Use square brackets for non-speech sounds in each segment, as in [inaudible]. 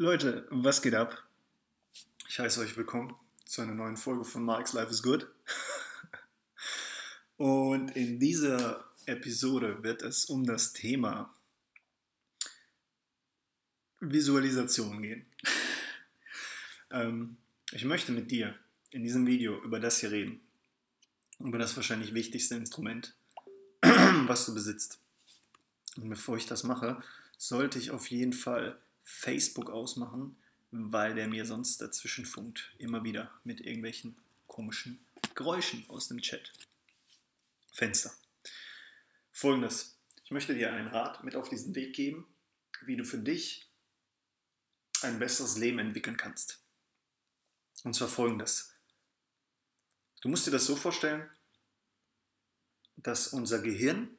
Leute, was geht ab? Ich heiße euch willkommen zu einer neuen Folge von Mark's Life is Good. [laughs] Und in dieser Episode wird es um das Thema Visualisation gehen. [laughs] ähm, ich möchte mit dir in diesem Video über das hier reden. Über das wahrscheinlich wichtigste Instrument, [clears throat] was du besitzt. Und bevor ich das mache, sollte ich auf jeden Fall Facebook ausmachen, weil der mir sonst dazwischen funkt. Immer wieder mit irgendwelchen komischen Geräuschen aus dem Chat. Fenster. Folgendes. Ich möchte dir einen Rat mit auf diesen Weg geben, wie du für dich ein besseres Leben entwickeln kannst. Und zwar folgendes. Du musst dir das so vorstellen, dass unser Gehirn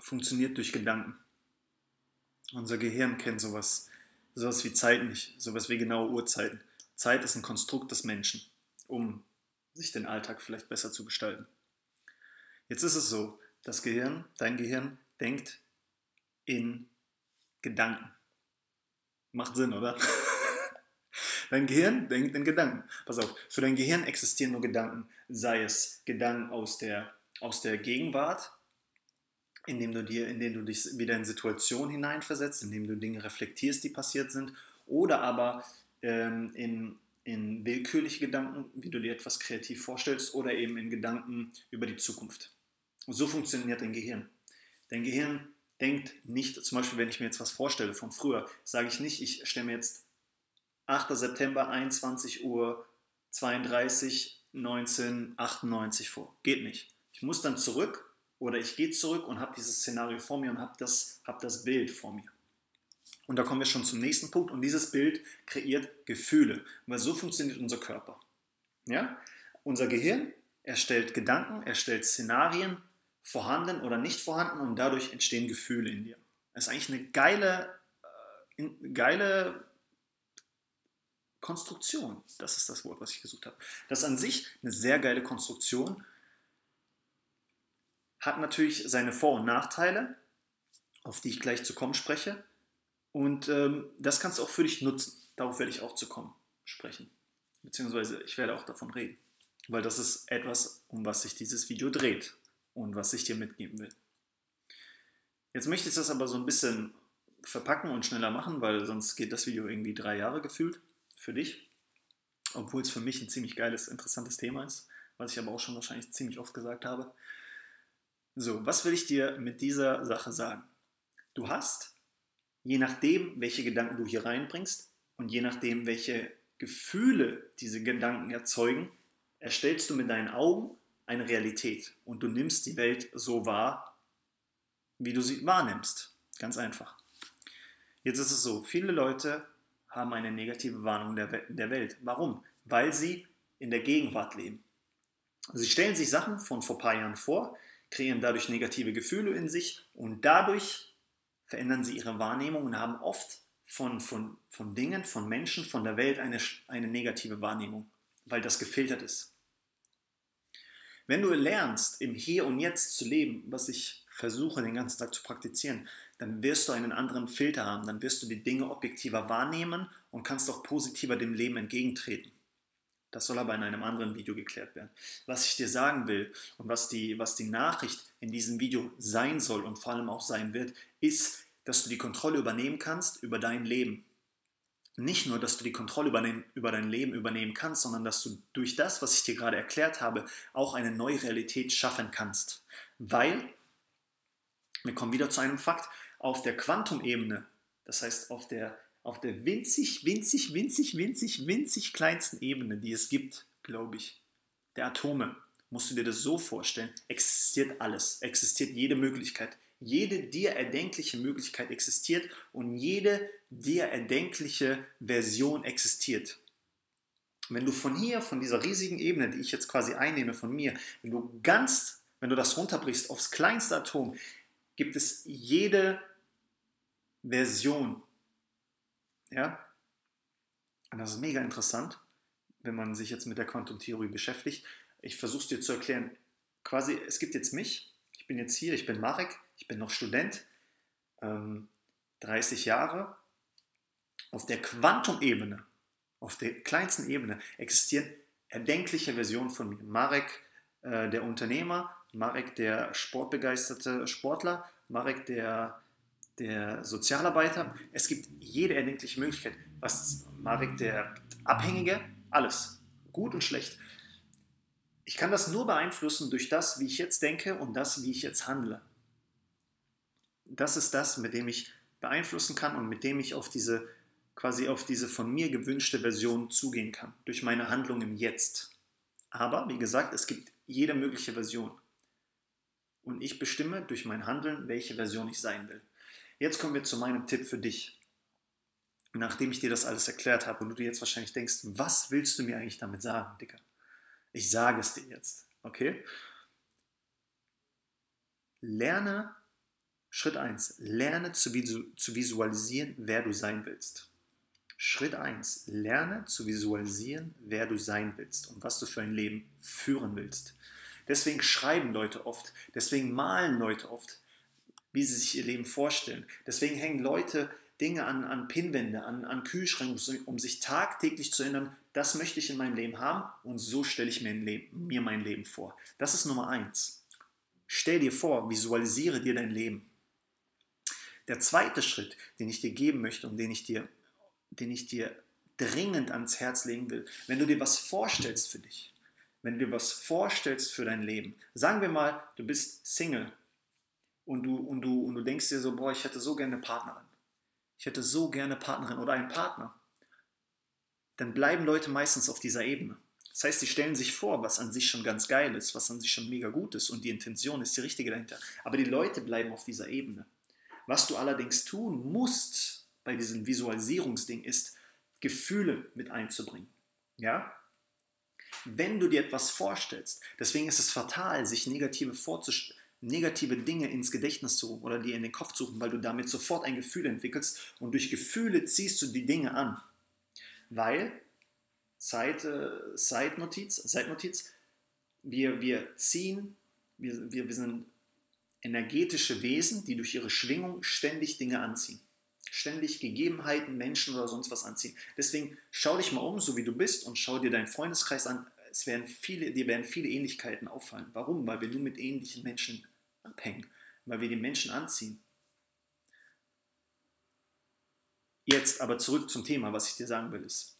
funktioniert durch Gedanken. Unser Gehirn kennt sowas, sowas wie Zeit nicht, sowas wie genaue Uhrzeiten. Zeit ist ein Konstrukt des Menschen, um sich den Alltag vielleicht besser zu gestalten. Jetzt ist es so, das Gehirn, dein Gehirn denkt in Gedanken. Macht Sinn, oder? [laughs] Dein Gehirn denkt in Gedanken. Pass auf, für dein Gehirn existieren nur Gedanken, sei es Gedanken aus der, aus der Gegenwart, indem du dir, indem du dich wieder in Situationen hineinversetzt, indem du Dinge reflektierst, die passiert sind, oder aber ähm, in, in willkürliche Gedanken, wie du dir etwas kreativ vorstellst, oder eben in Gedanken über die Zukunft. Und so funktioniert dein Gehirn. Dein Gehirn denkt nicht, zum Beispiel, wenn ich mir jetzt was vorstelle von früher, sage ich nicht, ich stelle mir jetzt 8. September 21 Uhr 32 1998 vor. Geht nicht. Ich muss dann zurück oder ich gehe zurück und habe dieses Szenario vor mir und habe das, hab das Bild vor mir. Und da kommen wir schon zum nächsten Punkt. Und dieses Bild kreiert Gefühle, weil so funktioniert unser Körper. Ja? Unser Gehirn erstellt Gedanken, erstellt Szenarien, vorhanden oder nicht vorhanden, und dadurch entstehen Gefühle in dir. Das ist eigentlich eine geile, äh, geile Konstruktion. Das ist das Wort, was ich gesucht habe. Das ist an sich eine sehr geile Konstruktion, hat natürlich seine Vor- und Nachteile, auf die ich gleich zu kommen spreche. Und ähm, das kannst du auch für dich nutzen. Darauf werde ich auch zu kommen sprechen. Beziehungsweise ich werde auch davon reden. Weil das ist etwas, um was sich dieses Video dreht und was ich dir mitgeben will. Jetzt möchte ich das aber so ein bisschen verpacken und schneller machen, weil sonst geht das Video irgendwie drei Jahre gefühlt für dich. Obwohl es für mich ein ziemlich geiles, interessantes Thema ist, was ich aber auch schon wahrscheinlich ziemlich oft gesagt habe. So, was will ich dir mit dieser Sache sagen? Du hast, je nachdem, welche Gedanken du hier reinbringst und je nachdem, welche Gefühle diese Gedanken erzeugen, erstellst du mit deinen Augen eine Realität und du nimmst die Welt so wahr, wie du sie wahrnimmst. Ganz einfach. Jetzt ist es so, viele Leute haben eine negative Warnung der, der Welt. Warum? Weil sie in der Gegenwart leben. Sie stellen sich Sachen von vor ein paar Jahren vor, kreieren dadurch negative Gefühle in sich und dadurch verändern sie ihre Wahrnehmung und haben oft von, von, von Dingen, von Menschen, von der Welt eine, eine negative Wahrnehmung, weil das gefiltert ist. Wenn du lernst, im Hier und Jetzt zu leben, was ich versuche den ganzen Tag zu praktizieren, dann wirst du einen anderen Filter haben, dann wirst du die Dinge objektiver wahrnehmen und kannst auch positiver dem Leben entgegentreten. Das soll aber in einem anderen Video geklärt werden. Was ich dir sagen will und was die, was die Nachricht in diesem Video sein soll und vor allem auch sein wird, ist, dass du die Kontrolle übernehmen kannst über dein Leben. Nicht nur, dass du die Kontrolle über dein, Leben übernehmen kannst, sondern dass du durch das, was ich dir gerade erklärt habe, auch eine neue Realität schaffen kannst. Weil, wir kommen wieder zu einem Fakt, auf der Quantumebene, das heißt auf der auf der winzig, winzig, winzig, winzig, winzig kleinsten Ebene, die es gibt, glaube ich, der Atome, musst du dir das so vorstellen, existiert alles, existiert jede Möglichkeit. Jede dir erdenkliche Möglichkeit existiert und jede dir erdenkliche Version existiert. Wenn du von hier, von dieser riesigen Ebene, die ich jetzt quasi einnehme von mir, wenn du ganz, wenn du das runterbrichst aufs kleinste Atom, gibt es jede Version ja? Und das ist mega interessant, wenn man sich jetzt mit der Quantumtheorie beschäftigt. Ich versuche es dir zu erklären. Quasi, es gibt jetzt mich, ich bin jetzt hier, ich bin Marek, ich bin noch Student, ähm, 30 Jahre Auf der Quantumebene, auf der kleinsten Ebene existieren erdenkliche Versionen von mir. Marek, äh, der Unternehmer, Marek, der sportbegeisterte Sportler, Marek, der, der Sozialarbeiter. Es gibt jede erdenkliche Möglichkeit. Was Marek, der Abhängige, alles. Gut und schlecht. Ich kann das nur beeinflussen durch das, wie ich jetzt denke und das, wie ich jetzt handle. Das ist das, mit dem ich beeinflussen kann und mit dem ich auf diese quasi auf diese von mir gewünschte Version zugehen kann, durch meine Handlung im Jetzt. Aber, wie gesagt, es gibt jede mögliche Version. Und ich bestimme durch mein Handeln, welche Version ich sein will. Jetzt kommen wir zu meinem Tipp für dich. Nachdem ich dir das alles erklärt habe und du dir jetzt wahrscheinlich denkst, was willst du mir eigentlich damit sagen, Dicker? Ich sage es dir jetzt, okay? Lerne, Schritt 1, lerne zu, zu visualisieren, wer du sein willst. Schritt 1. Lerne zu visualisieren, wer du sein willst und was du für ein Leben führen willst. Deswegen schreiben Leute oft, deswegen malen Leute oft, wie sie sich ihr Leben vorstellen. Deswegen hängen Leute Dinge an, an Pinnwände, an, an Kühlschränke, um sich tagtäglich zu erinnern, das möchte ich in meinem Leben haben und so stelle ich mir, Leben, mir mein Leben vor. Das ist Nummer 1. Stell dir vor, visualisiere dir dein Leben. Der zweite Schritt, den ich dir geben möchte und den ich dir den ich dir dringend ans Herz legen will. Wenn du dir was vorstellst für dich, wenn du dir was vorstellst für dein Leben, sagen wir mal, du bist Single und du, und du, und du denkst dir so, boah, ich hätte so gerne eine Partnerin. Ich hätte so gerne eine Partnerin oder einen Partner. Dann bleiben Leute meistens auf dieser Ebene. Das heißt, sie stellen sich vor, was an sich schon ganz geil ist, was an sich schon mega gut ist und die Intention ist die richtige dahinter. Aber die Leute bleiben auf dieser Ebene. Was du allerdings tun musst, bei diesem Visualisierungsding ist, Gefühle mit einzubringen. Ja? Wenn du dir etwas vorstellst, deswegen ist es fatal, sich negative, negative Dinge ins Gedächtnis zu rufen oder dir in den Kopf zu rufen, weil du damit sofort ein Gefühl entwickelst und durch Gefühle ziehst du die Dinge an. Weil, Side, Side Notiz, Side Notiz wir, wir ziehen, wir, wir, wir sind energetische Wesen, die durch ihre Schwingung ständig Dinge anziehen ständig Gegebenheiten, Menschen oder sonst was anziehen. Deswegen schau dich mal um, so wie du bist, und schau dir deinen Freundeskreis an. Es werden viele, dir werden viele Ähnlichkeiten auffallen. Warum? Weil wir nur mit ähnlichen Menschen abhängen, weil wir die Menschen anziehen. Jetzt aber zurück zum Thema, was ich dir sagen will, ist,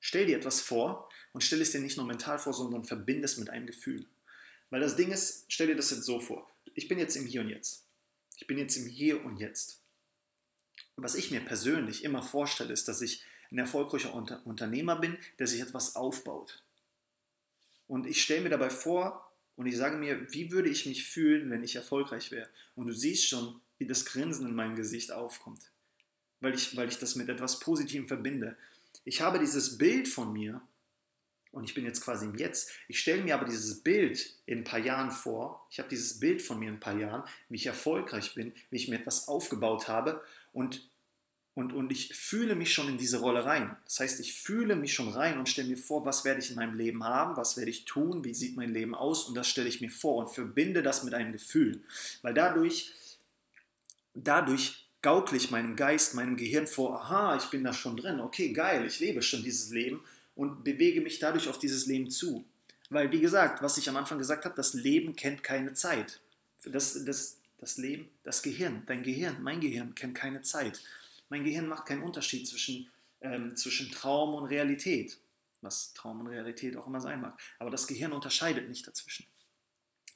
stell dir etwas vor und stell es dir nicht nur mental vor, sondern verbinde es mit einem Gefühl. Weil das Ding ist, stell dir das jetzt so vor. Ich bin jetzt im Hier und Jetzt. Ich bin jetzt im Hier und Jetzt was ich mir persönlich immer vorstelle, ist, dass ich ein erfolgreicher Unter Unternehmer bin, der sich etwas aufbaut. Und ich stelle mir dabei vor und ich sage mir, wie würde ich mich fühlen, wenn ich erfolgreich wäre? Und du siehst schon, wie das Grinsen in meinem Gesicht aufkommt, weil ich, weil ich das mit etwas Positivem verbinde. Ich habe dieses Bild von mir und ich bin jetzt quasi im Jetzt. Ich stelle mir aber dieses Bild in ein paar Jahren vor. Ich habe dieses Bild von mir in ein paar Jahren, wie ich erfolgreich bin, wie ich mir etwas aufgebaut habe und, und, und ich fühle mich schon in diese Rolle rein. Das heißt, ich fühle mich schon rein und stelle mir vor, was werde ich in meinem Leben haben, was werde ich tun, wie sieht mein Leben aus und das stelle ich mir vor und verbinde das mit einem Gefühl. Weil dadurch, dadurch gaukle ich meinem Geist, meinem Gehirn vor, aha, ich bin da schon drin, okay, geil, ich lebe schon dieses Leben und bewege mich dadurch auf dieses Leben zu. Weil, wie gesagt, was ich am Anfang gesagt habe, das Leben kennt keine Zeit. Das, das, das Leben, das Gehirn, dein Gehirn, mein Gehirn kennt keine Zeit. Mein Gehirn macht keinen Unterschied zwischen, ähm, zwischen Traum und Realität, was Traum und Realität auch immer sein mag. Aber das Gehirn unterscheidet nicht dazwischen.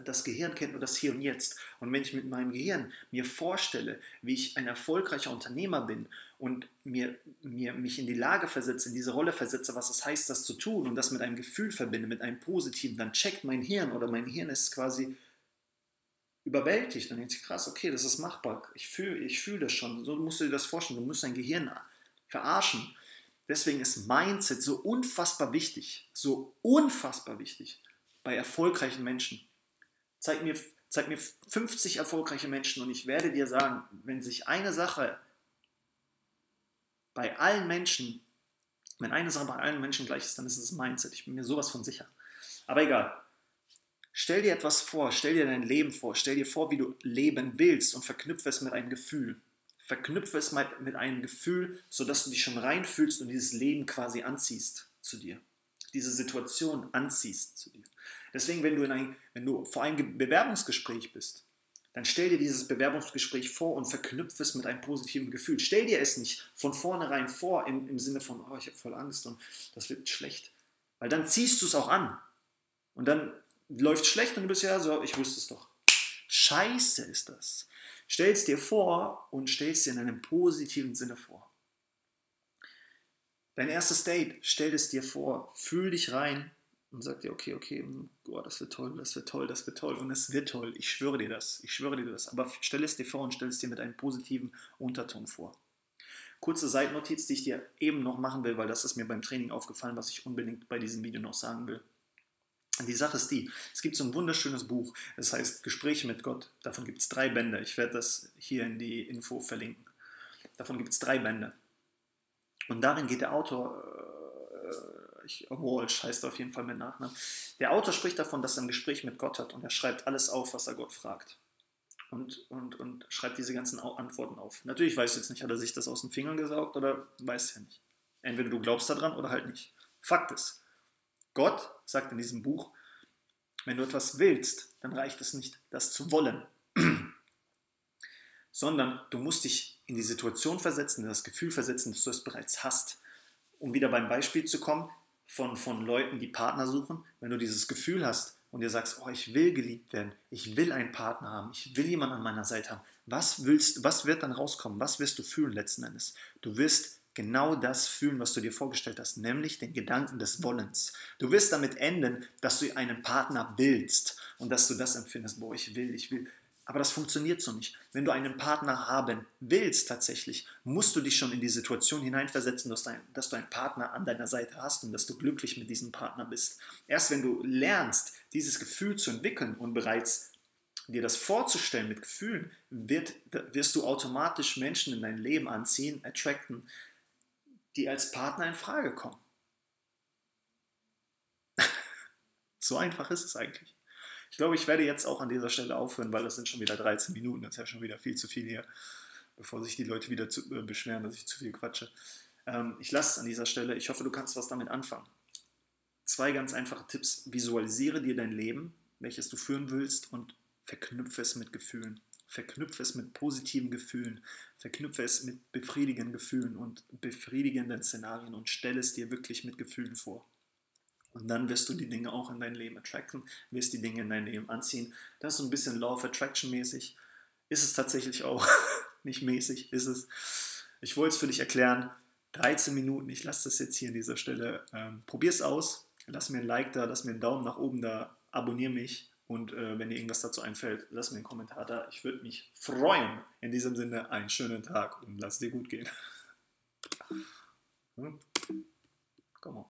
Das Gehirn kennt nur das Hier und Jetzt. Und wenn ich mit meinem Gehirn mir vorstelle, wie ich ein erfolgreicher Unternehmer bin und mir, mir, mich in die Lage versetze, in diese Rolle versetze, was es heißt, das zu tun und das mit einem Gefühl verbinde, mit einem positiven, dann checkt mein Hirn oder mein Hirn ist quasi überwältigt. Denkt sich, krass, okay, das ist machbar. Ich fühle ich fühl das schon. So musst du dir das vorstellen. Du musst dein Gehirn verarschen. Deswegen ist Mindset so unfassbar wichtig. So unfassbar wichtig bei erfolgreichen Menschen. Zeig mir, zeig mir 50 erfolgreiche Menschen und ich werde dir sagen, wenn sich eine Sache bei allen Menschen, wenn eine Sache bei allen Menschen gleich ist, dann ist es Mindset. Ich bin mir sowas von sicher. Aber egal. Stell dir etwas vor, stell dir dein Leben vor, stell dir vor, wie du leben willst und verknüpfe es mit einem Gefühl. Verknüpfe es mit einem Gefühl, sodass du dich schon reinfühlst und dieses Leben quasi anziehst zu dir. Diese Situation anziehst zu dir. Deswegen, wenn du, in ein, wenn du vor einem Bewerbungsgespräch bist, dann stell dir dieses Bewerbungsgespräch vor und verknüpfe es mit einem positiven Gefühl. Stell dir es nicht von vornherein vor im, im Sinne von, oh, ich habe voll Angst und das wird schlecht. Weil dann ziehst du es auch an. Und dann läuft schlecht und du bist ja so, ich wusste es doch. Scheiße ist das. Stell es dir vor und stell es dir in einem positiven Sinne vor. Dein erstes Date, stell es dir vor, fühl dich rein und sag dir, okay, okay, oh, das wird toll, das wird toll, das wird toll und es wird toll. Ich schwöre dir das, ich schwöre dir das. Aber stell es dir vor und stell es dir mit einem positiven Unterton vor. Kurze Seitnotiz, die ich dir eben noch machen will, weil das ist mir beim Training aufgefallen, was ich unbedingt bei diesem Video noch sagen will. Die Sache ist die, es gibt so ein wunderschönes Buch, das heißt Gespräche mit Gott. Davon gibt es drei Bände. Ich werde das hier in die Info verlinken. Davon gibt es drei Bände. Und darin geht der Autor, äh, ich, Walsh heißt er auf jeden Fall mit Nachnamen, der Autor spricht davon, dass er ein Gespräch mit Gott hat und er schreibt alles auf, was er Gott fragt. Und, und, und schreibt diese ganzen Antworten auf. Natürlich weiß ich jetzt nicht, hat er sich das aus den Fingern gesaugt oder weiß ja nicht. Entweder du glaubst daran oder halt nicht. Fakt ist, Gott sagt in diesem Buch, wenn du etwas willst, dann reicht es nicht, das zu wollen, [clears throat] sondern du musst dich in die Situation versetzen, in das Gefühl versetzen, dass du es bereits hast. Um wieder beim Beispiel zu kommen von, von Leuten, die Partner suchen, wenn du dieses Gefühl hast und dir sagst, oh, ich will geliebt werden, ich will einen Partner haben, ich will jemanden an meiner Seite haben, was willst, was wird dann rauskommen? Was wirst du fühlen letzten Endes? Du wirst genau das fühlen, was du dir vorgestellt hast, nämlich den Gedanken des Wollens. Du wirst damit enden, dass du einen Partner willst und dass du das empfindest, boah, ich will, ich will. Aber das funktioniert so nicht. Wenn du einen Partner haben willst tatsächlich, musst du dich schon in die Situation hineinversetzen, dass, dein, dass du einen Partner an deiner Seite hast und dass du glücklich mit diesem Partner bist. Erst wenn du lernst, dieses Gefühl zu entwickeln und bereits dir das vorzustellen mit Gefühlen, wird, wirst du automatisch Menschen in dein Leben anziehen, attracten, die als Partner in Frage kommen. [laughs] so einfach ist es eigentlich. Ich glaube, ich werde jetzt auch an dieser Stelle aufhören, weil das sind schon wieder 13 Minuten. Das ist ja schon wieder viel zu viel hier, bevor sich die Leute wieder zu, äh, beschweren, dass ich zu viel quatsche. Ähm, ich lasse es an dieser Stelle. Ich hoffe, du kannst was damit anfangen. Zwei ganz einfache Tipps. Visualisiere dir dein Leben, welches du führen willst, und verknüpfe es mit Gefühlen. Verknüpfe es mit positiven Gefühlen, verknüpfe es mit befriedigenden Gefühlen und befriedigenden Szenarien und stelle es dir wirklich mit Gefühlen vor. Und dann wirst du die Dinge auch in dein Leben attracten, wirst die Dinge in dein Leben anziehen. Das ist so ein bisschen Law of Attraction mäßig. Ist es tatsächlich auch [laughs] nicht mäßig, ist es. Ich wollte es für dich erklären. 13 Minuten, ich lasse das jetzt hier an dieser Stelle. Ähm, Probier es aus. Lass mir ein Like da, lass mir einen Daumen nach oben da, abonniere mich und äh, wenn dir irgendwas dazu einfällt, lass mir einen Kommentar da. Ich würde mich freuen. In diesem Sinne, einen schönen Tag und lass dir gut gehen. [laughs] hm? Komm on.